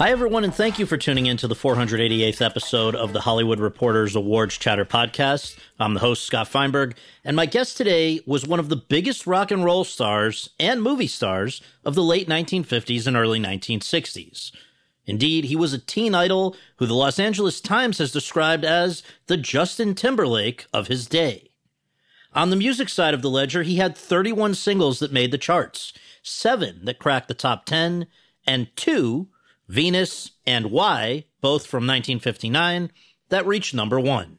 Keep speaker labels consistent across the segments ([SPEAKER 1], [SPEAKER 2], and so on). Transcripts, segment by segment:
[SPEAKER 1] Hi, everyone, and thank you for tuning in to the 488th episode of the Hollywood Reporters Awards Chatter podcast. I'm the host, Scott Feinberg, and my guest today was one of the biggest rock and roll stars and movie stars of the late 1950s and early 1960s. Indeed, he was a teen idol who the Los Angeles Times has described as the Justin Timberlake of his day. On the music side of the ledger, he had 31 singles that made the charts, seven that cracked the top 10, and two Venus, and Why, both from 1959, that reached number one.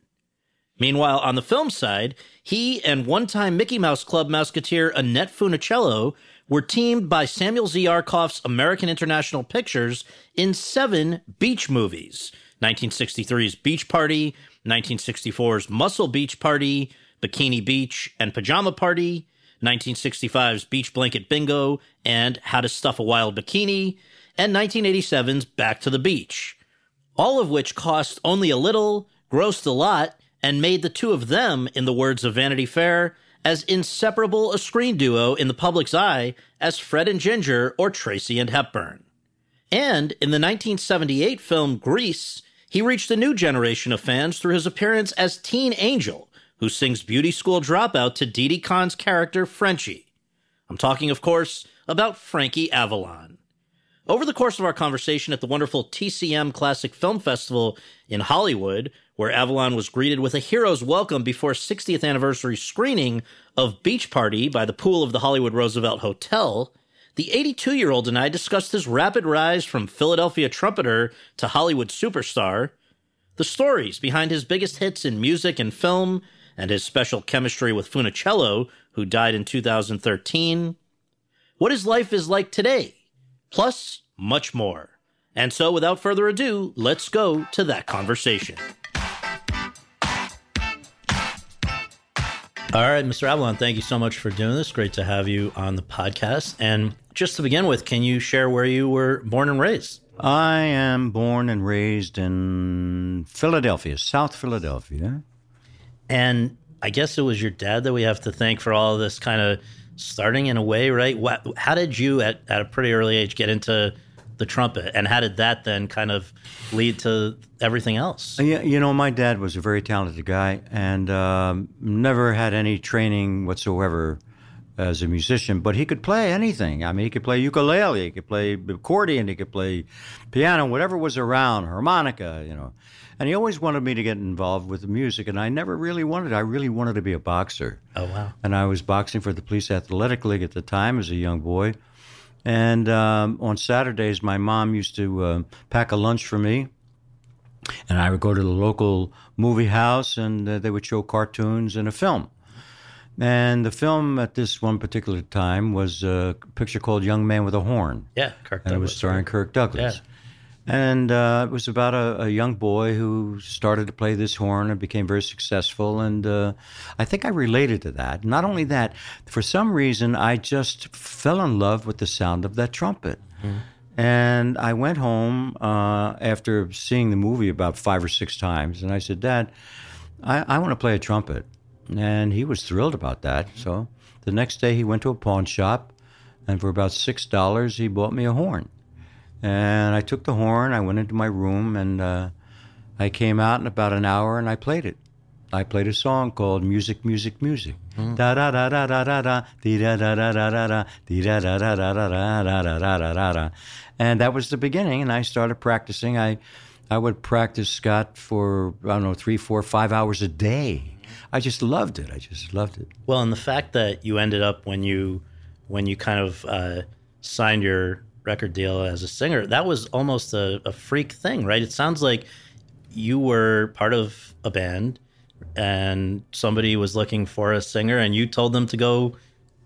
[SPEAKER 1] Meanwhile, on the film side, he and one time Mickey Mouse Club Mouseketeer Annette Funicello were teamed by Samuel Z. Arkoff's American International Pictures in seven beach movies 1963's Beach Party, 1964's Muscle Beach Party, Bikini Beach, and Pajama Party, 1965's Beach Blanket Bingo, and How to Stuff a Wild Bikini, and 1987's Back to the Beach, all of which cost only a little, grossed a lot, and made the two of them, in the words of Vanity Fair, as inseparable a screen duo in the public's eye as Fred and Ginger or Tracy and Hepburn. And in the 1978 film Grease, he reached a new generation of fans through his appearance as Teen Angel, who sings Beauty School Dropout to Didi Conn's character Frenchie. I'm talking, of course, about Frankie Avalon. Over the course of our conversation at the wonderful TCM Classic Film Festival in Hollywood, where Avalon was greeted with a hero's welcome before 60th anniversary screening of Beach Party by the pool of the Hollywood Roosevelt Hotel, the 82 year old and I discussed his rapid rise from Philadelphia trumpeter to Hollywood superstar, the stories behind his biggest hits in music and film, and his special chemistry with Funicello, who died in 2013, what his life is like today plus much more. And so, without further ado, let's go to that conversation. All right, Mr. Avalon, thank you so much for doing this. Great to have you on the podcast. And just to begin with, can you share where you were born and raised?
[SPEAKER 2] I am born and raised in Philadelphia, South Philadelphia.
[SPEAKER 1] And I guess it was your dad that we have to thank for all this kind of starting in a way, right? What, how did you, at, at a pretty early age, get into the trumpet, and how did that then kind of lead to everything else?
[SPEAKER 2] Yeah, you know, my dad was a very talented guy, and um, never had any training whatsoever as a musician, but he could play anything. I mean, he could play ukulele, he could play accordion, he could play piano, whatever was around, harmonica, you know. And he always wanted me to get involved with music, and I never really wanted. I really wanted to be a boxer.
[SPEAKER 1] Oh wow!
[SPEAKER 2] And I was boxing for the Police Athletic League at the time as a young boy. And um, on Saturdays, my mom used to uh, pack a lunch for me, and I would go to the local movie house, and uh, they would show cartoons and a film. And the film at this one particular time was a picture called "Young Man with a Horn."
[SPEAKER 1] Yeah, Kirk. Douglas.
[SPEAKER 2] And
[SPEAKER 1] Douglas,
[SPEAKER 2] it was starring? Kirk Douglas.
[SPEAKER 1] Yeah.
[SPEAKER 2] And uh, it was about a, a, young boy who started to play this horn and became very successful. And uh, I think I related to that. Not only that, for some reason, I just fell in love with the sound of that trumpet. Mm. And I went home uh, after seeing the movie about five or six times, and I said, Dad, I, I want to play a trumpet. And he was thrilled about that. So the next day, he went to a pawn shop, and for about $6, he bought me a horn. And I took the horn, I went into my room, and uh, I came out in about an hour and I played it. I played a song called "Music, Music, Music." Da da da da da da da dee da da da da da da dee da da da da da da da da da da da da. And that was the beginning. And I started practicing. I I would practice Scott for I don't know three, four, five hours a day. I just loved it. I just loved it.
[SPEAKER 1] Well, and the fact that you ended up when you when you kind of uh, signed your record deal as a singer, that was almost a, a freak thing, right? It sounds like you were part of a band and somebody was looking for a singer and you told them to go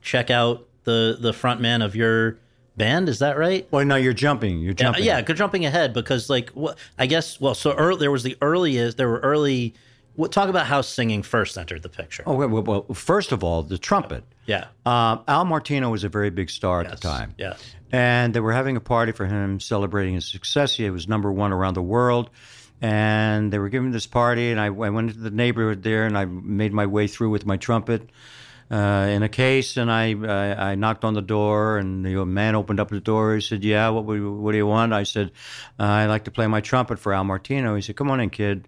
[SPEAKER 1] check out the the front man of your band is that right
[SPEAKER 2] Well, no, you're jumping. You're
[SPEAKER 1] yeah,
[SPEAKER 2] jumping.
[SPEAKER 1] yeah good jumping ahead because like what i guess well so early, there was the earliest there were early what talk about how singing first entered the picture
[SPEAKER 2] Oh, well, well, well, first of all, the trumpet.
[SPEAKER 1] yeah
[SPEAKER 2] Um, Al Martino was a very big star at
[SPEAKER 1] Yes,
[SPEAKER 2] the time.
[SPEAKER 1] yes.
[SPEAKER 2] And they were having a party for him celebrating his success. He was number one around the world. And they were giving this party, and I, I went into the neighborhood there and I made my way through with my trumpet uh, in a case. And I, I, I knocked on the door, and the man opened up the door. He said, Yeah, what, what do you want? I said, uh, I'd like to play my trumpet for Al Martino. He said, Come on in, kid.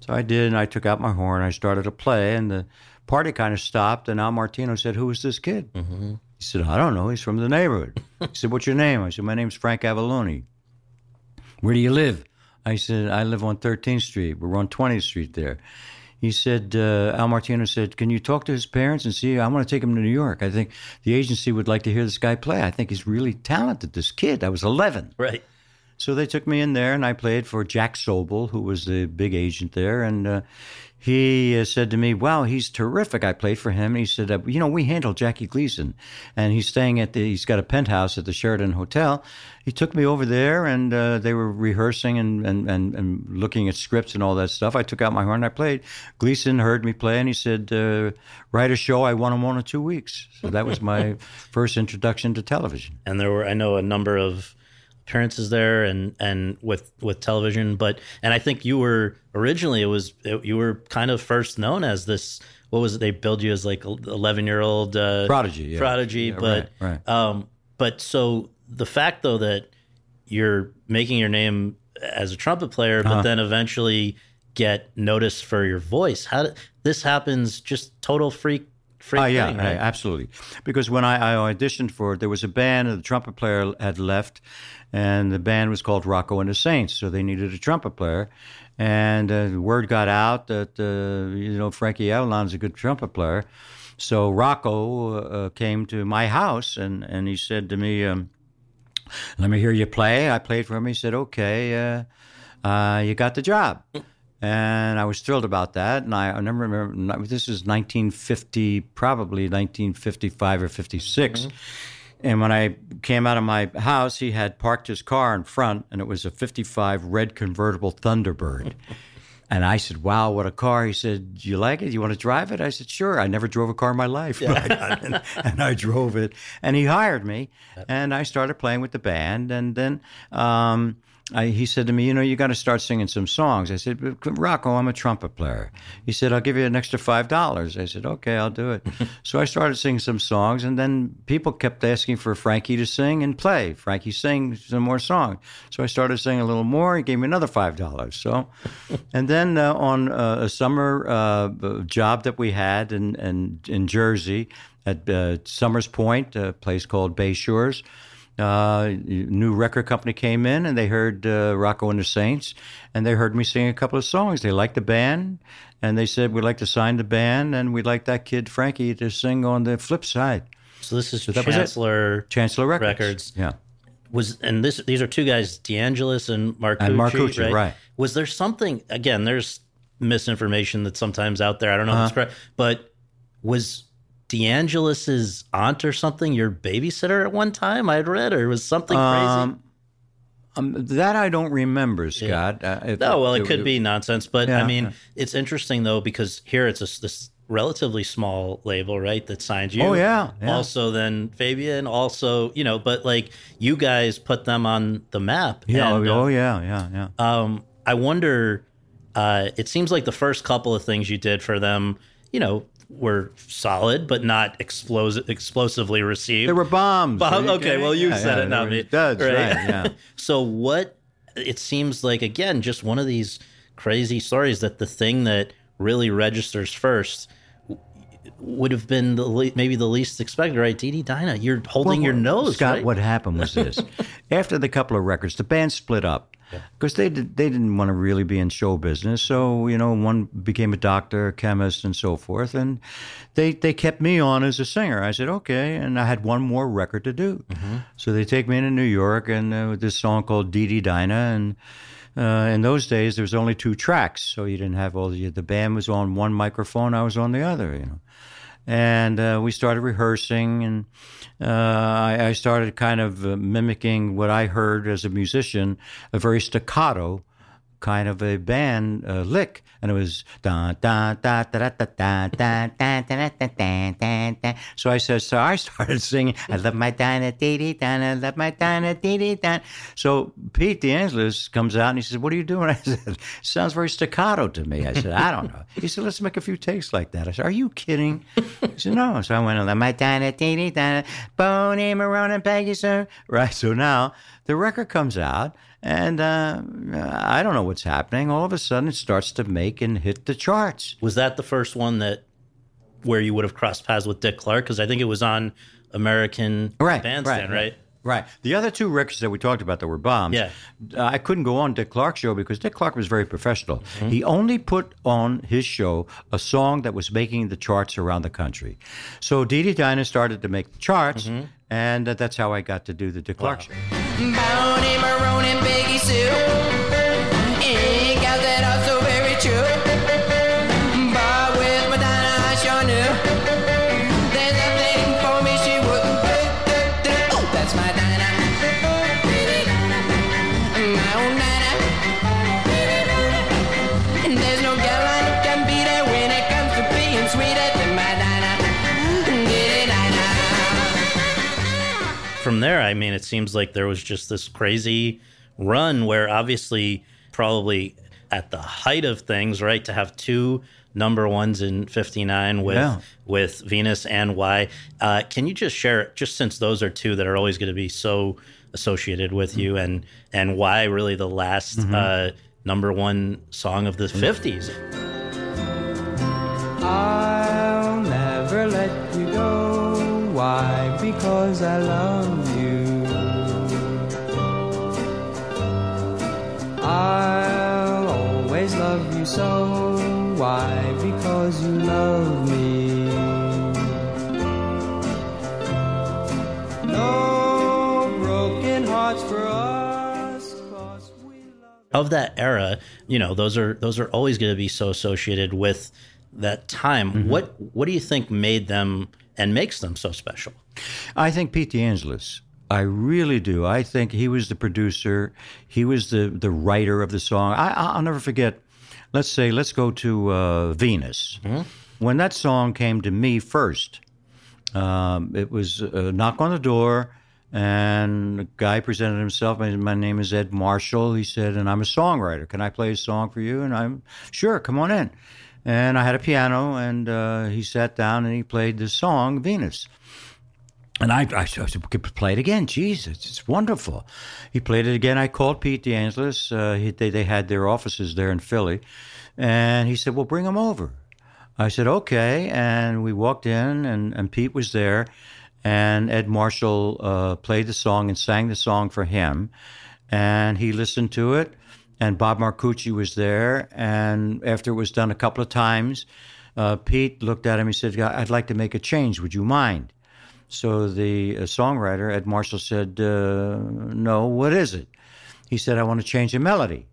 [SPEAKER 2] So I did, and I took out my horn. I started to play, and the party kind of stopped. And Al Martino said, Who is this kid? He said, I don't know. He's from the neighborhood. He said, What's your name? I said, My name's Frank Avallone. Where do you live? I said, I live on 13th Street. We're on 20th Street there. He said, uh, Al Martino said, Can you talk to his parents and see? I want to take him to New York. I think the agency would like to hear this guy play. I think he's really talented, this kid. I was 11.
[SPEAKER 1] right
[SPEAKER 2] So they took me in there, and I played for Jack Sobel, who was the big agent there, and uh, he uh, said to me, "Wow, he's terrific." I played for him, and he said, uh, "You know, we handle Jackie Gleason, and he's staying at the. He's got a penthouse at the Sheraton Hotel." He took me over there, and uh, they were rehearsing and, and, and, and looking at scripts and all that stuff. I took out my horn, I played. Gleason heard me play, and he said, uh, "Write a show. I want him on in two weeks." So that was my first introduction to television.
[SPEAKER 1] and there were I know a number of appearances there and and with with television but and I think you were originally it was it, you were kind of first known as this what was it they billed you as like 11 year old uh,
[SPEAKER 2] Prodigy, yeah.
[SPEAKER 1] prodigy
[SPEAKER 2] Yeah,
[SPEAKER 1] but
[SPEAKER 2] right, right.
[SPEAKER 1] um but so the fact though that you're making your name as a trumpet player
[SPEAKER 2] Uh-huh.
[SPEAKER 1] but then eventually get noticed for your voice how did this happens just total freak freak
[SPEAKER 2] Oh yeah,
[SPEAKER 1] thing, right?
[SPEAKER 2] absolutely. Because when I, I auditioned for it, there was a band, and the trumpet player had left, and the band was called Rocco and the Saints, so they needed a trumpet player. And uh, word got out that uh, you know Frankie Avalon's a good trumpet player, so Rocco uh, came to my house and and he said to me. Um, let me hear you play. I played for him. He said, okay, uh, uh, you got the job. And I was thrilled about that. And I, I never remember, this is 1950, probably 1955 or 56. And when I came out of my house, he had parked his car in front, and it was a 55 red convertible Thunderbird. And I said, "Wow, what a car!" He said, "Do you like it? You want to drive it?" I said, "Sure." I never drove a car in my life, and, and I drove it. And he hired me, and I started playing with the band. And then um, I, he said to me, "You know, you got to start singing some songs." I said, "But, "Rocco, I'm a trumpet player." He said, "I'll give you an extra five dollars." I said, "Okay, I'll do it." so I started singing some songs, and then people kept asking for Frankie to sing and play. Frankie, sing some more songs. So I started singing a little more. He gave me another five dollars. So, and then uh, on uh, a summer uh, job that we had in in, in Jersey at uh, Somers Point, a place called Bay Shores. Uh, new record company came in and they heard uh, Rocco and the Saints, and they heard me sing a couple of songs. They liked the band, and they said we'd like to sign the band, and we'd like that kid Frankie to sing on the flip side.
[SPEAKER 1] so this is
[SPEAKER 2] was.
[SPEAKER 1] Chancellor
[SPEAKER 2] Chancellor Records.
[SPEAKER 1] Records.
[SPEAKER 2] Yeah.
[SPEAKER 1] was and this these are two guys, DeAngelis and Marcucci.
[SPEAKER 2] And Marcucci,
[SPEAKER 1] right?
[SPEAKER 2] right.
[SPEAKER 1] Was there something again? There's misinformation that's sometimes out there. I don't know if
[SPEAKER 2] Uh-huh.
[SPEAKER 1] it's correct, but was DeAngelis's aunt or something your babysitter at one time? I had read, or was something crazy?
[SPEAKER 2] Um, um, that I don't remember, Scott. Uh, if-
[SPEAKER 1] No, well, it could be nonsense, but I mean,
[SPEAKER 2] yeah.
[SPEAKER 1] it's interesting though because here it's a, this relatively small label, right, that signs you.
[SPEAKER 2] Oh, yeah, yeah.
[SPEAKER 1] Also, then Fabian, also, you know, but like you guys put them on the map.
[SPEAKER 2] Yeah.
[SPEAKER 1] and,
[SPEAKER 2] oh,
[SPEAKER 1] uh,
[SPEAKER 2] yeah. Yeah. Yeah.
[SPEAKER 1] um, I wonder. Uh, it seems like the first couple of things you did for them, you know, were solid, but not explosive, explosively received.
[SPEAKER 2] There were bombs.
[SPEAKER 1] Bomb- okay, well, you
[SPEAKER 2] Yeah,
[SPEAKER 1] said
[SPEAKER 2] yeah,
[SPEAKER 1] it, not me.
[SPEAKER 2] Duds, right? Yeah.
[SPEAKER 1] so what? It seems like again, just one of these crazy stories that the thing that really registers first would have been the le- maybe the least expected, right? Dee Dee Dinah, you're holding your nose,
[SPEAKER 2] Scott,
[SPEAKER 1] right?
[SPEAKER 2] what happened was this: after the couple of records, the band split up because they did, they didn't want to really be in show business. So you know, one became a doctor, a chemist, and so forth, and they they kept me on as a singer. I said okay, and I had one more record to do. So they take me into New York, and uh, with this song called Dee Dee Dinah, and. Uh, in those days, there was only two tracks, so you didn't have all the. The band was on one microphone, I was on the other. You know, and uh, we started rehearsing and uh, I, I started kind of uh, mimicking what i heard as a musician a very staccato kind of a band uh, lick and it was da da da da da da da da da da da da da da so i said so i started singing i love my Dinah dee dee I love my Dinah dee dee so pete DeAngelis comes out and he says what are you doing i said sounds very staccato to me i said i don't know he said let's make a few takes like that i said are you kidding he said no so i went "I love my Dinah dee dee Dinah Boney Marone and Peggy Sue right so now the record comes out and uh, I don't know what's happening. All of a sudden, it starts to make and hit the charts.
[SPEAKER 1] Was that the first one that where you would have crossed paths with Dick Clark? Because I think it was on American
[SPEAKER 2] Right,
[SPEAKER 1] Bandstand,
[SPEAKER 2] right,
[SPEAKER 1] right?
[SPEAKER 2] Right. The other two records that we talked about that were bombs.
[SPEAKER 1] Yeah.
[SPEAKER 2] uh, I couldn't go on Dick Clark's show because Dick Clark was very professional.
[SPEAKER 1] Mm-hmm.
[SPEAKER 2] He only put on his show a song that was making the charts around the country. So Dee Dee Dinah started to make the charts,
[SPEAKER 1] Mm-hmm.
[SPEAKER 2] and uh, that's how I got to do the Dick Clark show.
[SPEAKER 3] Bonnie Maroon and Peggy Sue.
[SPEAKER 1] From there, I mean, it seems like there was just this crazy run where obviously, probably at the height of things, right, to have two number ones in 59 with
[SPEAKER 2] Yeah.
[SPEAKER 1] with Venus and Why. Uh, can you just share, just since those are two that are always going to be so associated with you and and why really the last uh, number one song of the 50s?
[SPEAKER 4] I'll never let you go. Why? Because I love you. I'll always love you so. Why? Because you love me. No broken hearts for us. 'cause we love
[SPEAKER 1] of that era, you know, those are those are always going to be so associated with that time. Mm-hmm. What what do you think made them and makes them so special?
[SPEAKER 2] I think Pete DeAngelis. I really do. I think he was the producer. He was the the writer of the song. I, I'll never forget. Let's say, let's go to uh, Venus. When that song came to me first, um, it was a knock on the door, and the guy presented himself. My, my name is Ed Marshall. He said, and I'm a songwriter. Can I play a song for you? And I'm sure. Come on in. And I had a piano, and uh, he sat down and he played the song Venus. And I, I said, we could play it again. Jesus, it's wonderful. He played it again. I called Pete DeAngelis. Uh, he, they, they had their offices there in Philly. And he said, well, bring him over. I said, okay. And we walked in, and, and Pete was there. And Ed Marshall uh, played the song and sang the song for him. And he listened to it. And Bob Marcucci was there. And after it was done a couple of times, uh, Pete looked at him. He said, I'd like to make a change. Would you mind? So the uh, songwriter, Ed Marshall, said, uh, No, what is it? He said, I want to change the melody.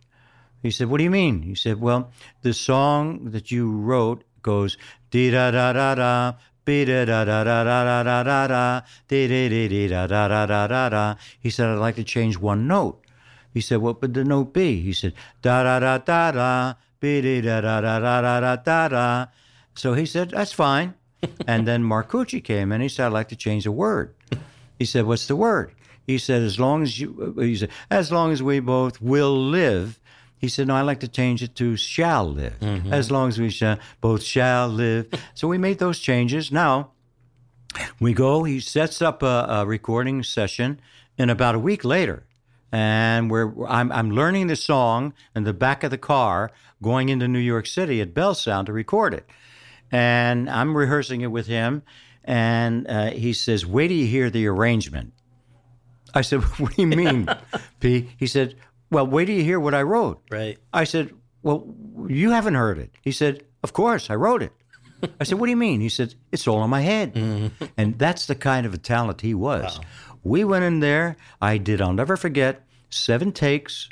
[SPEAKER 2] He said, What do you mean? He said, Well, the song that you wrote goes dee da da da da. He said, I'd like to change one note. He said, What would the note be? He said, da da da da da, da da da da da da da. So he said, That's fine and then Marcucci came in. He said, I'd like to change a word. He said, What's the word? He said, As long as you, uh, he said, As long as we both will live. He said, No, I'd like to change it to shall live. Mm-hmm. As long as we shall, both shall live. So we made those changes. Now, we go, he sets up a, a recording session, and about a week later, and we're I'm I'm learning the song in the back of the car going into New York City at Bell Sound to record it, and I'm rehearsing it with him, and uh, he says, "Wait till you hear the arrangement." I said, "What do you mean, Pete?" He said, "Well, wait till you hear what I wrote."
[SPEAKER 1] Right.
[SPEAKER 2] I said, "Well, you haven't heard it." He said, "Of course, I wrote it." I said, "What do you mean?" He said, "It's all in my head," and that's the kind of a talent he was. We went in there. I did. I'll never forget. Seven takes.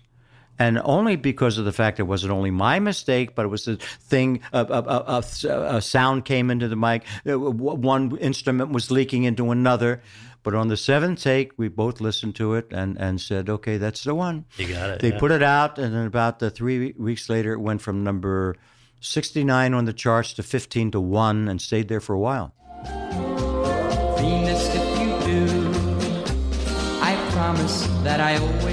[SPEAKER 2] And only because of the fact it wasn't only my mistake, but it was the thing. A, a, a, a, a sound came into the mic. Uh, One instrument was leaking into another. But on the seventh take, we both listened to it and, and said, "Okay, that's the one."
[SPEAKER 1] You got it,
[SPEAKER 2] They
[SPEAKER 1] yeah.
[SPEAKER 2] put it out, and then about the three weeks later, it went from number sixty-nine on the charts to fifteen to one, and stayed there for a while.
[SPEAKER 4] Venus, if you do, I promise that I always will be true.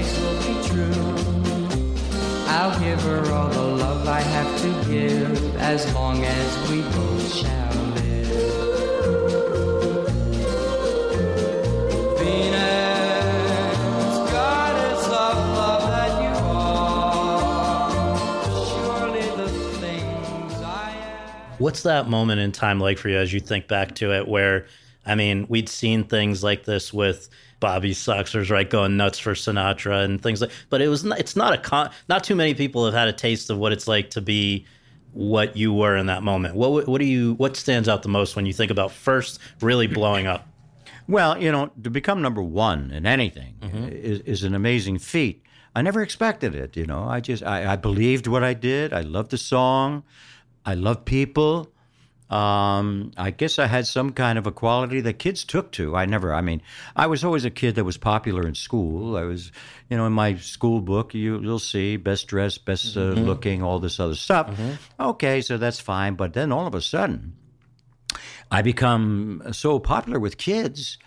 [SPEAKER 4] I'll give her all the love I have to give as long as we both shall live. Venus, goddess of love that you are, surely the things I am.
[SPEAKER 1] What's that moment in time like for you as you think back to it? Where, I mean, we'd seen things like this with Bobby Soxers, right, going nuts for Sinatra and things like. But it was not, it's not a con. Not too many people have had a taste of what it's like to be what you were in that moment. What what do you what stands out the most when you think about first really blowing up?
[SPEAKER 2] Well, you know, to become number one in anything mm-hmm. is, is an amazing feat. I never expected it. You know, I just I, I believed what I did. I loved the song. I love people. Um, I guess I had some kind of a quality that kids took to. I never. I mean, I was always a kid that was popular in school. I was, you know, in my school book, you, you'll see best dressed, best uh, looking, all this other stuff. Okay, so that's fine. But then all of a sudden, I become so popular with kids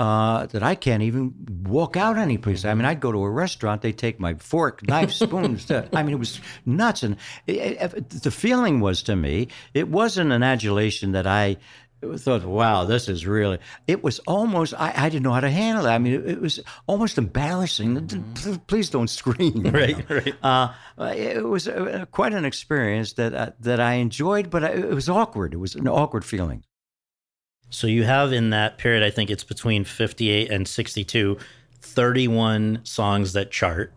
[SPEAKER 2] uh, that I can't even walk out any place. I mean, I'd go to a restaurant, they take my fork, knife, spoons. to- I mean, it was nuts. And it, it- the feeling was to me, it wasn't an adulation that I thought, wow, this is really. It was almost, I, I didn't know how to handle it. I mean, it, it was almost embarrassing. Please don't scream. you
[SPEAKER 1] Right,
[SPEAKER 2] know?
[SPEAKER 1] right.
[SPEAKER 2] Uh, it was uh, quite an experience that uh, that I enjoyed, but it was awkward. It was an awkward feeling.
[SPEAKER 1] So you have in that period, I think it's between 58 and 62, 31 songs that chart.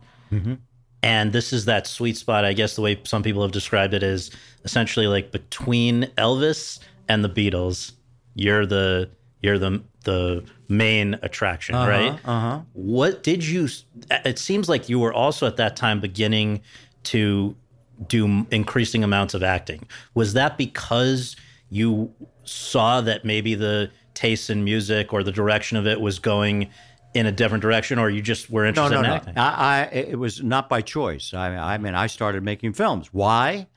[SPEAKER 1] And this is that sweet spot, I guess the way some people have described it is essentially like between Elvis and the Beatles. You're the you're the the main attraction, right?
[SPEAKER 2] Uh-huh.
[SPEAKER 1] What did you it seems like you were also at that time beginning to do increasing amounts of acting. Was that because you saw that maybe the taste in music or the direction of it was going in a different direction, or you just were interested
[SPEAKER 2] no,
[SPEAKER 1] in
[SPEAKER 2] no. I, I, it was not by choice. I, I mean, I started making films. Why?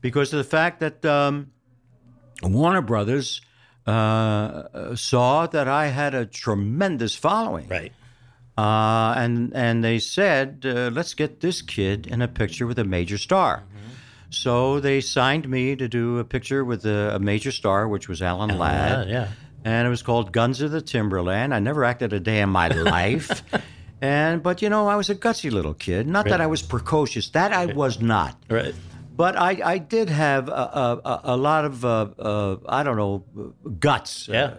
[SPEAKER 2] Because of the fact that um, Warner Brothers uh, saw that I had a tremendous following.
[SPEAKER 1] Right.
[SPEAKER 2] Uh, and and they said, uh, let's get this kid in a picture with a major star. So they signed me to do a picture with a, a major star, which was Alan Ladd.
[SPEAKER 1] Yeah, yeah.
[SPEAKER 2] And it was called Guns of the Timberland. I never acted a day in my life. And but you know, I was a gutsy little kid. Not that I was precocious. That I was not.
[SPEAKER 1] Right.
[SPEAKER 2] But I, I did have a, a, a- lot of uh, uh, I don't know guts.
[SPEAKER 1] Yeah.
[SPEAKER 2] Uh,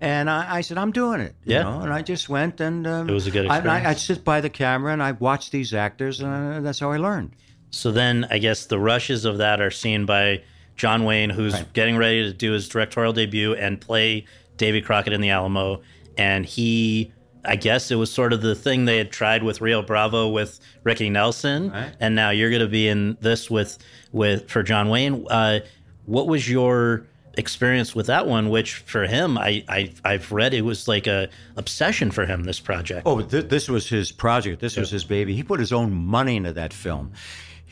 [SPEAKER 2] and I, I said, I'm doing it. You
[SPEAKER 1] Yeah.
[SPEAKER 2] know? And I just went and um,
[SPEAKER 1] It was a good
[SPEAKER 2] I, I,
[SPEAKER 1] experience.
[SPEAKER 2] I'd sit by the camera and I'd watch these actors, and uh, that's how I learned.
[SPEAKER 1] So then I guess the rushes of that are seen by John Wayne, who's getting ready to do his directorial debut and play Davy Crockett in the Alamo. And he, I guess it was sort of the thing they had tried with Rio Bravo with Ricky Nelson. And now you're going to be in this with, with for John Wayne. Uh, what was your experience with that one? Which for him, I, I I've read it was like a obsession for him. This project.
[SPEAKER 2] Oh, th- this was his project. This was his baby. He put his own money into that film.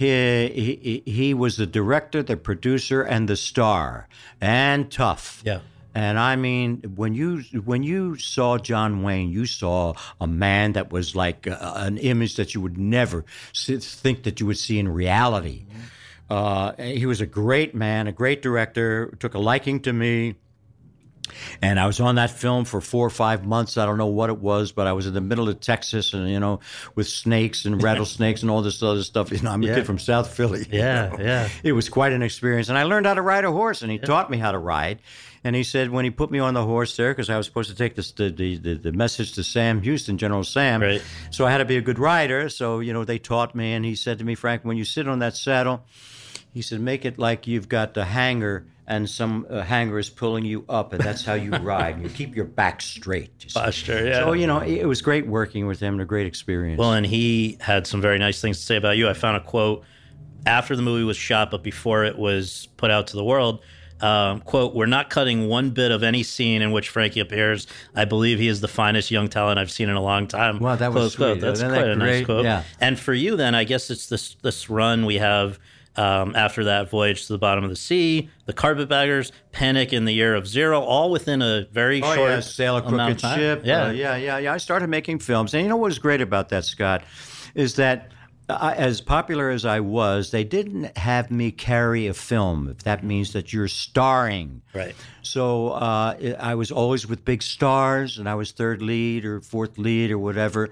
[SPEAKER 2] He, he he was the director, the producer, and the star, and tough.
[SPEAKER 1] Yeah.
[SPEAKER 2] And I mean, when you when you saw John Wayne, you saw a man that was like uh, an image that you would never think that you would see in reality. Uh, he was a great man, a great director. Took a liking to me. And I was on that film for four or five months. I don't know what it was, but I was in the middle of Texas and, you know, with snakes and rattlesnakes and all this other stuff. You know, I'm a
[SPEAKER 1] Yeah.
[SPEAKER 2] kid from South Philly. you
[SPEAKER 1] Yeah,
[SPEAKER 2] know.
[SPEAKER 1] yeah.
[SPEAKER 2] It was quite an experience. And I learned how to ride a horse, and he taught me how to ride. And he said when he put me on the horse there, because I was supposed to take this, the, the, the, the message to Sam Houston, General Sam.
[SPEAKER 1] Right.
[SPEAKER 2] So I had to be a good rider. So, you know, they taught me. And he said to me, Frank, when you sit on that saddle, he said, make it like you've got the hanger and some uh, hanger is pulling you up, and that's how you ride. And you keep your back straight. you.
[SPEAKER 1] Posture, yeah.
[SPEAKER 2] So, you know, it was great working with him and a great experience.
[SPEAKER 1] Well, and he had some very nice things to say about you. I found a quote after the movie was shot, but before it was put out to the world. Um, quote, we're not cutting one bit of any scene in which Frankie appears. I believe he is the finest young talent I've seen in a long time.
[SPEAKER 2] Wow, that was
[SPEAKER 1] Close quote.
[SPEAKER 2] sweet.
[SPEAKER 1] That's
[SPEAKER 2] Isn't
[SPEAKER 1] quite
[SPEAKER 2] that
[SPEAKER 1] a nice quote.
[SPEAKER 2] Yeah.
[SPEAKER 1] And for you, then, I guess it's this this run we have um, after that voyage to the bottom of the sea, the carpetbaggers, Panic in the Year of Zero, all within a very
[SPEAKER 2] Oh,
[SPEAKER 1] short
[SPEAKER 2] yeah, sail a crooked
[SPEAKER 1] time.
[SPEAKER 2] ship.
[SPEAKER 1] Yeah,
[SPEAKER 2] Uh, yeah, yeah, yeah. I started making films, and you know what was great about that, Scott, is that I, as popular as I was, they didn't have me carry a film. If that means that you're starring,
[SPEAKER 1] Right.
[SPEAKER 2] So uh, I was always with big stars, and I was third lead or fourth lead or whatever,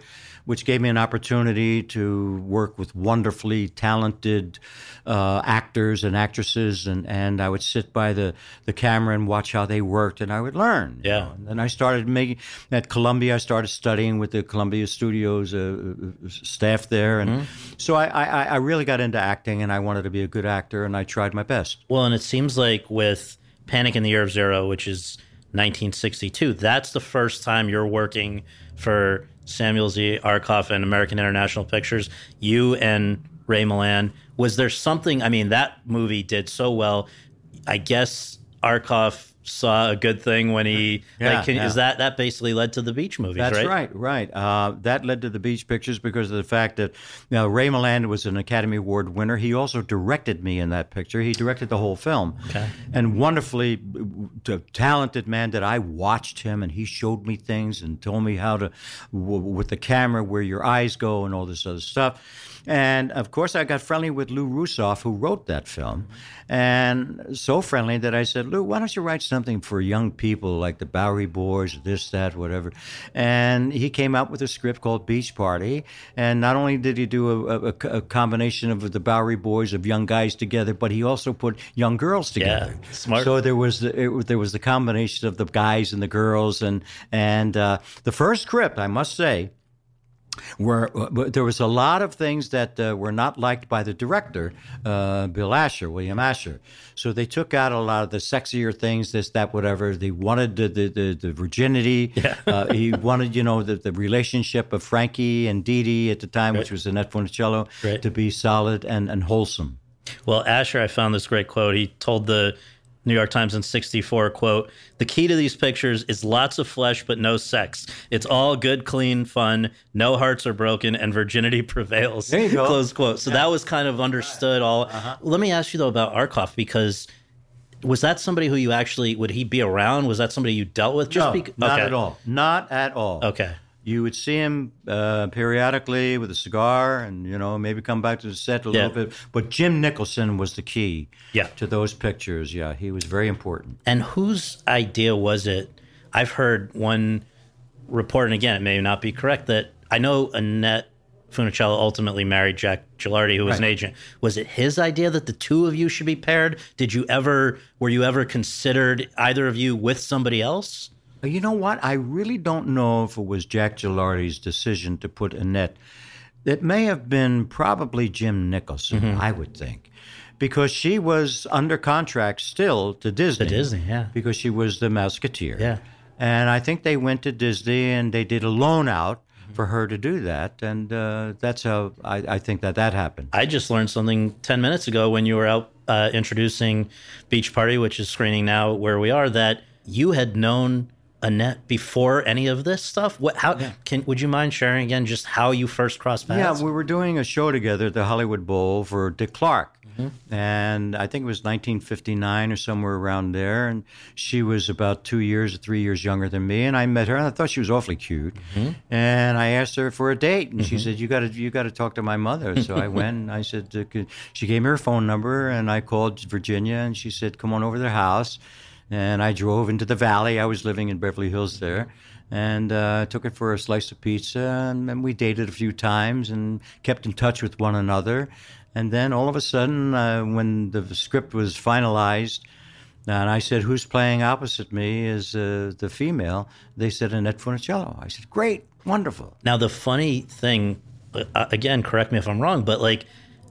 [SPEAKER 2] which gave me an opportunity to work with wonderfully talented uh, actors and actresses, and, and I would sit by the, the camera and watch how they worked, and I would learn. you
[SPEAKER 1] Yeah.
[SPEAKER 2] know. And then I started making at Columbia. I started studying with the Columbia Studios uh, staff there, and so I, I, I really got into acting, and I wanted to be a good actor, and I tried my best.
[SPEAKER 1] Well, and it seems like with Panic in the Year of Zero, which is 1962, that's the first time you're working for Samuel Z. Arkoff and American International Pictures. You and Ray Milland. Was there something? I mean, that movie did so well. I guess Arkoff saw a good thing when he
[SPEAKER 2] Yeah,
[SPEAKER 1] like. Can,
[SPEAKER 2] yeah.
[SPEAKER 1] Is that that basically led to the beach movies?
[SPEAKER 2] That's
[SPEAKER 1] right.
[SPEAKER 2] right, right. Uh, that led to the beach pictures because of the fact that you know, Ray Milland was an Academy Award winner. He also directed me in that picture. He directed the whole film.
[SPEAKER 1] Okay.
[SPEAKER 2] And wonderfully talented man that I watched him and he showed me things and told me how to, w- with the camera, where your eyes go and all this other stuff. And of course, I got friendly with Lou Rusoff, who wrote that film, and so friendly that I said, Lou, why don't you write something for young people like the Bowery Boys, this, that, whatever. And he came out with a script called Beach Party. And not only did he do a, a, a combination of the Bowery Boys of young guys together, but he also put young girls together.
[SPEAKER 1] Yeah, smart.
[SPEAKER 2] So there was the, it, there was the combination of the guys and the girls, and and uh, the first script, I must say, were uh, there was a lot of things that uh, were not liked by the director, uh, Bill Asher, William Asher. So they took out a lot of the sexier things, this, that, whatever. They wanted the the, the, the virginity. Uh, he wanted, you know, the, the relationship of Frankie and Dee Dee at the time, which was Annette Funicello,
[SPEAKER 1] Right.
[SPEAKER 2] to be solid and, and wholesome.
[SPEAKER 1] Well, Asher, I found this great quote. He told the New York Times in 64, quote, the key to these pictures is lots of flesh but no sex. It's all good, clean fun. No hearts are broken and virginity prevails.
[SPEAKER 2] There you go.
[SPEAKER 1] Close quote. So that was kind of understood all.
[SPEAKER 2] Uh-huh.
[SPEAKER 1] Let me ask you though about Arkoff because was that somebody who you actually would he be around? Was that somebody you dealt with? Just
[SPEAKER 2] no,
[SPEAKER 1] bec-
[SPEAKER 2] not
[SPEAKER 1] okay.
[SPEAKER 2] at all. Not at all.
[SPEAKER 1] Okay.
[SPEAKER 2] You would see him uh, periodically with a cigar, and you know maybe come back to the set a
[SPEAKER 1] Yeah.
[SPEAKER 2] little bit. But Jim Nicholson was the key
[SPEAKER 1] Yeah.
[SPEAKER 2] to those pictures. Yeah, he was very important.
[SPEAKER 1] And whose idea was it? I've heard one report, and again, it may not be correct, that I know Annette Funicello ultimately married Jack Gilardi, who was an agent. Was it his idea that the two of you should be paired? Did you ever, were you ever considered either of you with somebody else?
[SPEAKER 2] You know what? I really don't know if it was Jack Gilardi's decision to put Annette. It may have been probably Jim Nicholson,
[SPEAKER 1] Mm-hmm.
[SPEAKER 2] I would think, because she was under contract still to Disney.
[SPEAKER 1] To Disney, yeah.
[SPEAKER 2] Because she was the Mouseketeer.
[SPEAKER 1] Yeah.
[SPEAKER 2] And I think they went to Disney and they did a loan out for her to do that, and uh, that's how I, I think that that happened.
[SPEAKER 1] I just learned something 10 minutes ago when you were out uh, introducing Beach Party, which is screening now where we are, that you had known Annette before any of this stuff. What, how, can, would you mind sharing again just how you first crossed paths?
[SPEAKER 2] Yeah, we were doing a show together at the Hollywood Bowl for Dick Clark. Mm-hmm. And I think it was 1959 or somewhere around there. And she was about two years or three years younger than me. And I met her, and I thought she was awfully cute. Mm-hmm. And I asked her for a date, and she mm-hmm. said, "You got to, you got to talk to my mother." So I went, and I said, uh, "She gave me her phone number, and I called Virginia, and she said, come on over to the house." And I drove into the valley. I was living in Beverly Hills there, and uh, took it for a slice of pizza, and, and we dated a few times and kept in touch with one another. And then all of a sudden, uh, when the script was finalized, and I said, "Who's playing opposite me is uh, the female?" They said, "Annette Funicello." I said, "Great, wonderful."
[SPEAKER 1] Now, the funny thing, uh, again, correct me if I'm wrong, but like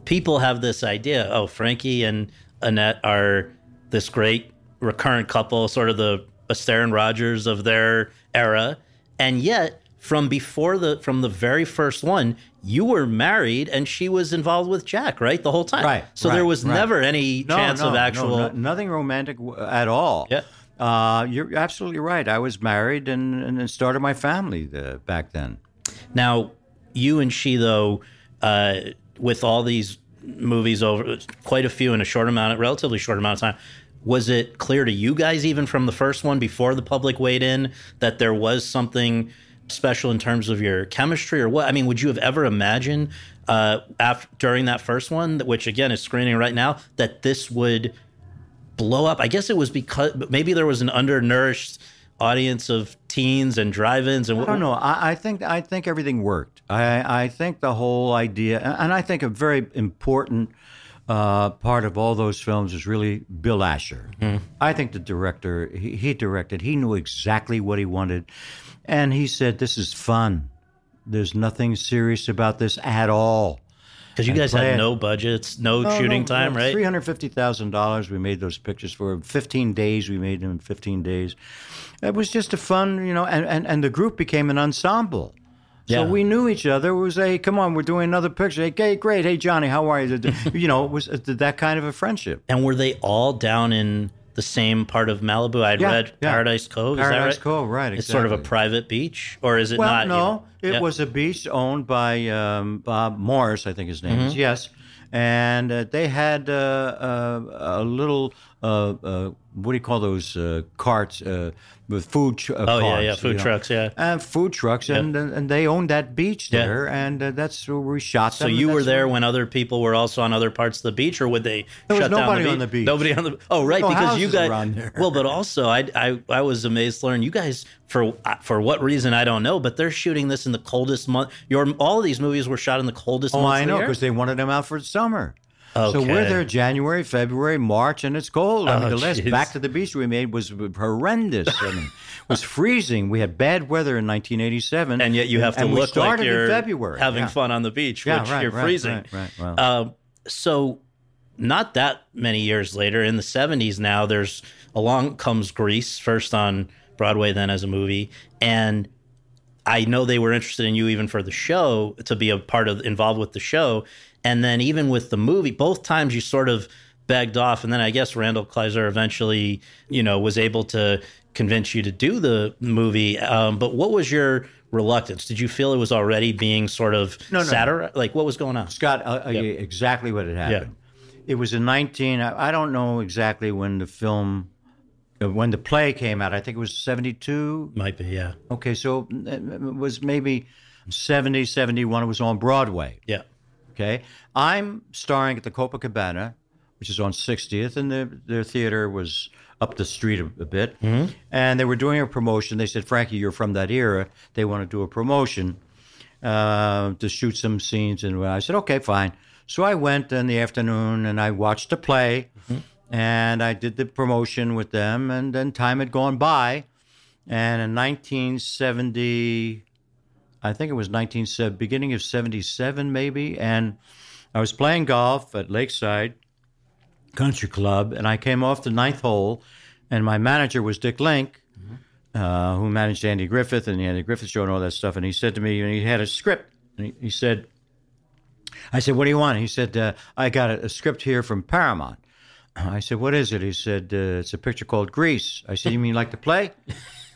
[SPEAKER 1] people have this idea oh, Frankie and Annette are this great recurrent couple, sort of the Astaire and Rogers of their era. And yet, from before the from the very first one, you were married and she was involved with Jack, right? The whole time.
[SPEAKER 2] Right,
[SPEAKER 1] So there was
[SPEAKER 2] right.
[SPEAKER 1] never any
[SPEAKER 2] No,
[SPEAKER 1] chance
[SPEAKER 2] no,
[SPEAKER 1] of actual
[SPEAKER 2] no- nothing romantic at all.
[SPEAKER 1] Yeah.
[SPEAKER 2] Uh, you're absolutely right. I was married and, and started my family uh, back then.
[SPEAKER 1] Now, you and she, though, uh, with all these movies over, quite a few in a short amount, relatively short amount of time, was it clear to you guys, even from the first one, before the public weighed in, that there was something special in terms of your chemistry, or what? I mean, would you have ever imagined uh, after during that first one, which again is screening right now, that this would blow up? I guess it was because maybe there was an undernourished audience of teens and drive-ins and
[SPEAKER 2] I don't know. I, I think I think everything worked. I, I think the whole idea, and I think a very important uh, part of all those films is really Bill Asher. I think the director he, he directed. He knew exactly what he wanted, and he said, "This is fun. There's nothing serious about this at all."
[SPEAKER 1] Because you
[SPEAKER 2] and
[SPEAKER 1] guys had
[SPEAKER 2] it.
[SPEAKER 1] no budgets, no, shooting time, right?
[SPEAKER 2] Three hundred fifty thousand dollars. We made those pictures for fifteen days. We made them in fifteen days. It was just a fun, you know, and, and, and the group became an ensemble. So
[SPEAKER 1] Yeah.
[SPEAKER 2] we knew each other. It was, hey, come on, we're doing another picture. Hey, okay, great. Hey, Johnny, how are you? you know, it was uh, that kind of a friendship.
[SPEAKER 1] And were they all down in the same part of Malibu? I'd
[SPEAKER 2] Yeah,
[SPEAKER 1] read
[SPEAKER 2] yeah.
[SPEAKER 1] Paradise Cove. is that
[SPEAKER 2] Paradise
[SPEAKER 1] right?
[SPEAKER 2] Cove, right,
[SPEAKER 1] It's sort of a private beach, or is it
[SPEAKER 2] well,
[SPEAKER 1] not?
[SPEAKER 2] no,
[SPEAKER 1] even?
[SPEAKER 2] it
[SPEAKER 1] Yeah.
[SPEAKER 2] was a beach owned by um, Bob Morris, I think his name
[SPEAKER 1] Mm-hmm.
[SPEAKER 2] is. Yes, and uh, they had uh, uh, a little. Uh, uh, what do you call those uh, carts uh, with food? Ch- uh,
[SPEAKER 1] Oh, yeah, yeah, food
[SPEAKER 2] you know.
[SPEAKER 1] trucks, yeah.
[SPEAKER 2] and food trucks, and and they owned that beach
[SPEAKER 1] Yeah.
[SPEAKER 2] there, and uh, that's where we shot.
[SPEAKER 1] So
[SPEAKER 2] them,
[SPEAKER 1] you were there when other people were also on other parts of the beach, or would they
[SPEAKER 2] There was
[SPEAKER 1] shut down
[SPEAKER 2] nobody
[SPEAKER 1] the
[SPEAKER 2] on the beach.
[SPEAKER 1] Nobody on the. Beach. Oh, right,
[SPEAKER 2] No
[SPEAKER 1] because you guys.
[SPEAKER 2] there.
[SPEAKER 1] Well, but also I, I I was amazed to learn you guys for for what reason I don't know, but they're shooting this in the coldest month. Your all of these movies were shot in the coldest.
[SPEAKER 2] Oh, I know because they wanted them out for summer. So we're there January, February, March, and it's cold. I mean,
[SPEAKER 1] Oh,
[SPEAKER 2] the last back to the beach we made was horrendous. I mean, it was freezing. We had bad weather in 1987,
[SPEAKER 1] and yet you have to
[SPEAKER 2] and we
[SPEAKER 1] look like
[SPEAKER 2] started
[SPEAKER 1] you're
[SPEAKER 2] in February,
[SPEAKER 1] having
[SPEAKER 2] yeah.
[SPEAKER 1] fun on the beach,
[SPEAKER 2] Yeah,
[SPEAKER 1] which
[SPEAKER 2] right,
[SPEAKER 1] you're
[SPEAKER 2] right,
[SPEAKER 1] freezing.
[SPEAKER 2] right, right, well.
[SPEAKER 1] Um, so, not that many years later, in the '70s, now there's along comes Grease, first on Broadway, then as a movie, and I know they were interested in you even for the show to be a part of involved with the show, and then even with the movie, both times you sort of begged off, and then I guess Randall Kleiser eventually, you know, was able to convince you to do the movie. Um, but what was your reluctance? Did you feel it was already being sort of
[SPEAKER 2] No, no.
[SPEAKER 1] Like what was going on?
[SPEAKER 2] Scott, I'll
[SPEAKER 1] Yep.
[SPEAKER 2] exactly what had happened. It was in 19. I don't know exactly when the film, uh, when the play came out. I think it was 72.
[SPEAKER 1] Might be, yeah,
[SPEAKER 2] Okay, so uh, it was maybe 70, 71. It was on Broadway.
[SPEAKER 1] yeah.
[SPEAKER 2] Okay, I'm starring at the Copacabana, which is on 60th, and the, their theater was up the street a, a bit, and they were doing a promotion. They said, "Frankie, you're from that era. They want to do a promotion uh, to shoot some scenes." And I said, "Okay, fine." So I went in the afternoon and I watched the play, and I did the promotion with them. And then time had gone by, and in 1970. I think it was 19, beginning of 77 maybe, and I was playing golf at Lakeside Country Club, and I came off the ninth hole, and my manager was Dick Link, uh, who managed Andy Griffith and the Andy Griffith Show and all that stuff, and he said to me, and he had a script, and he, he said, I said, what do you want? He said, uh, I got a, a script here from Paramount. I said, what is it? He said, uh, it's a picture called Grease. I said, you mean you like the play?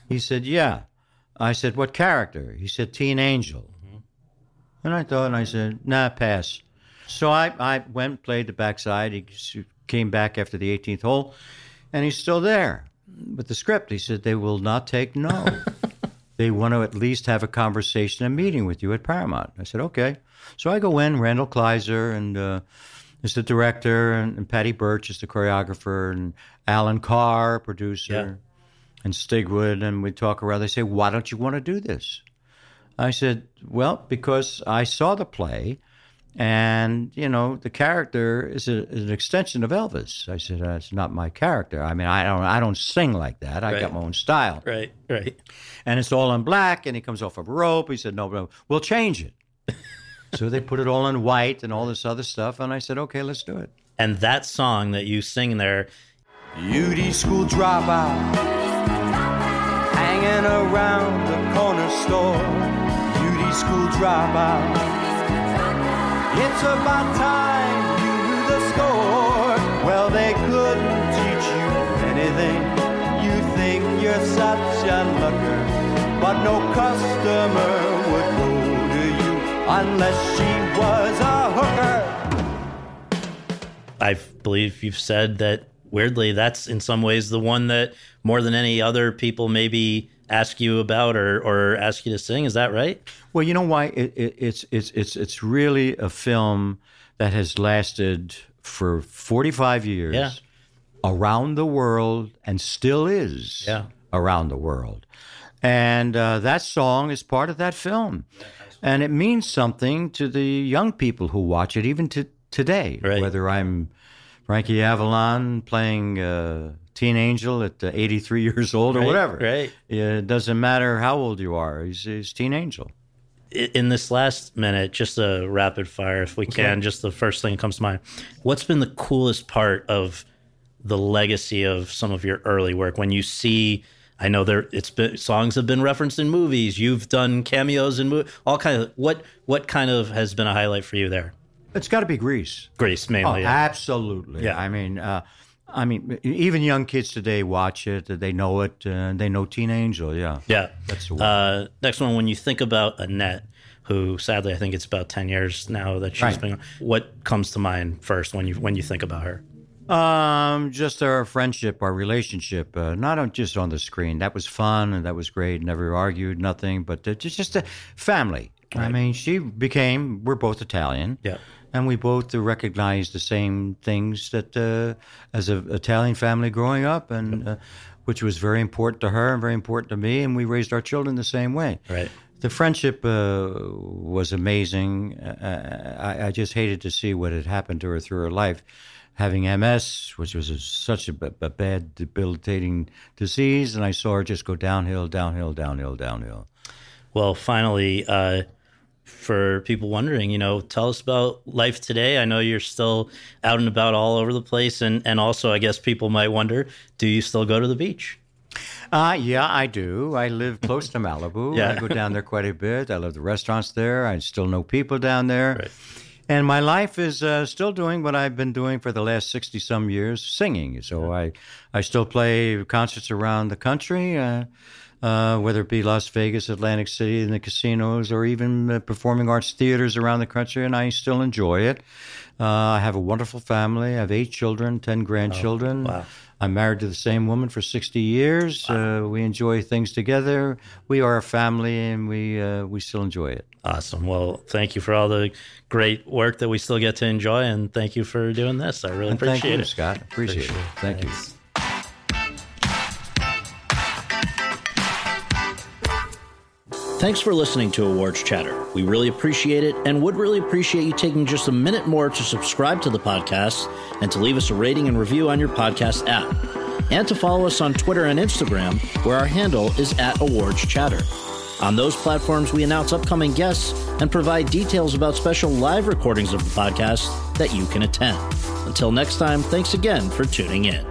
[SPEAKER 2] He said, yeah. I said, what character? He said, Teen Angel. And I thought, and I said, nah, pass. So I, I went, played the backside. He came back after the 18th hole, and he's still there with the script. He said, they will not take no. they want to at least have a conversation, a meeting with you at Paramount. I said, okay. So I go in, Randall Kleiser and uh, is the director, and, and Patty Birch is the choreographer, and Allan Carr, producer, and Stigwood. And we talk around. They say, "Why don't you want to do this?" I said, "Well, because I saw the play." And you know the character is, a, is an extension of Elvis. I said uh, that's not my character. I mean, I don't I don't sing like that. I got my own style
[SPEAKER 1] Right, right.
[SPEAKER 2] and it's all in black, and he comes off a rope. He said, "No, no, we'll change it." so they put it all in white and all this other stuff, and I said, "Okay, let's do it."
[SPEAKER 1] And that song that you sing there,
[SPEAKER 4] Beauty school dropout, hanging around the corner store. Beauty school dropout. It's about time you knew the score. Well, they couldn't teach you anything. You think you're such a looker, but no customer would go to you unless she was a hooker.
[SPEAKER 1] I believe you've said that weirdly, that's in some ways the one that more than any other people maybe ask you about or, or ask you to sing. Is that right?
[SPEAKER 2] Well, you know why? It, it, it's it's it's it's really a film that has lasted for forty five years
[SPEAKER 1] Yeah.
[SPEAKER 2] around the world and still is
[SPEAKER 1] Yeah.
[SPEAKER 2] around the world. And uh, that song is part of that film, and it means something to the young people who watch it, even to today.
[SPEAKER 1] Right.
[SPEAKER 2] Whether I'm Frankie Avalon playing uh, Teen Angel at uh, 83 years old or
[SPEAKER 1] Right,
[SPEAKER 2] whatever.
[SPEAKER 1] right.
[SPEAKER 2] It doesn't matter how old you are. He's, he's Teen Angel.
[SPEAKER 1] In this last minute, just a rapid fire, if we can, just the first thing that comes to mind. What's been the coolest part of the legacy of some of your early work when you see? I know there it's been songs have been referenced in movies. You've done cameos in mo- all kind of what what kind of has been a highlight for you there?
[SPEAKER 2] It's got to be Greece.
[SPEAKER 1] Grease
[SPEAKER 2] Oh,
[SPEAKER 1] mainly. yeah.
[SPEAKER 2] absolutely.
[SPEAKER 1] Yeah.
[SPEAKER 2] I mean, uh, I mean, even young kids today watch it. They know it. Uh, they know Teen Angel. Yeah.
[SPEAKER 1] Yeah.
[SPEAKER 2] That's the one.
[SPEAKER 1] Uh, next one, when you think about Annette, who sadly I think it's about ten years now that she's
[SPEAKER 2] Right.
[SPEAKER 1] been. What comes to mind first when you when you think about her?
[SPEAKER 2] Um, just our friendship, our relationship, uh, not on, just on the screen. That was fun and that was great. Never argued, nothing, but uh, just just a family. I mean, she became. We're both Italian.
[SPEAKER 1] Yeah.
[SPEAKER 2] And we both uh, recognized the same things that uh, as an Italian family growing up, and uh, which was very important to her and very important to me, and we raised our children the same way.
[SPEAKER 1] Right.
[SPEAKER 2] The friendship uh, was amazing. Uh, I, I just hated to see what had happened to her through her life, having MS, which was a, such a bad, debilitating disease, and I saw her just go downhill, downhill, downhill, downhill.
[SPEAKER 1] Well, finally, uh, for people wondering, you know, tell us about life today. I know you're still out and about all over the place, and and also I guess people might wonder, do you still go to the beach?
[SPEAKER 2] Uh, yeah, I do. I live close to Malibu.
[SPEAKER 1] Yeah.
[SPEAKER 2] I go down there quite a bit. I love the restaurants there. I still know people down there.
[SPEAKER 1] Right.
[SPEAKER 2] And my life is uh, still doing what I've been doing for the last 60 some years singing. So I, I still play concerts around the country, uh, uh, whether it be Las Vegas, Atlantic City, in the casinos, or even uh, performing arts theaters around the country, and I still enjoy it. Uh, I have a wonderful family. I have eight children, 10 grandchildren.
[SPEAKER 1] wow.
[SPEAKER 2] I'm married to the same woman for 60 years. Uh, we enjoy things together. We are a family, and we uh, we still enjoy it.
[SPEAKER 1] Awesome. Well, thank you for all the great work that we still get to enjoy, and thank you for doing this. I really
[SPEAKER 2] And thank
[SPEAKER 1] appreciate
[SPEAKER 2] you,
[SPEAKER 1] it.
[SPEAKER 2] Scott. Appreciate, it. Thank you.
[SPEAKER 1] Thanks for listening to Awards Chatter. We really appreciate it and would really appreciate you taking just a minute more to subscribe to the podcast and to leave us a rating and review on your podcast app. And to follow us on Twitter and Instagram, where our handle is at Awards Chatter. On those platforms, we announce upcoming guests and provide details about special live recordings of the podcast that you can attend. Until next time, thanks again for tuning in.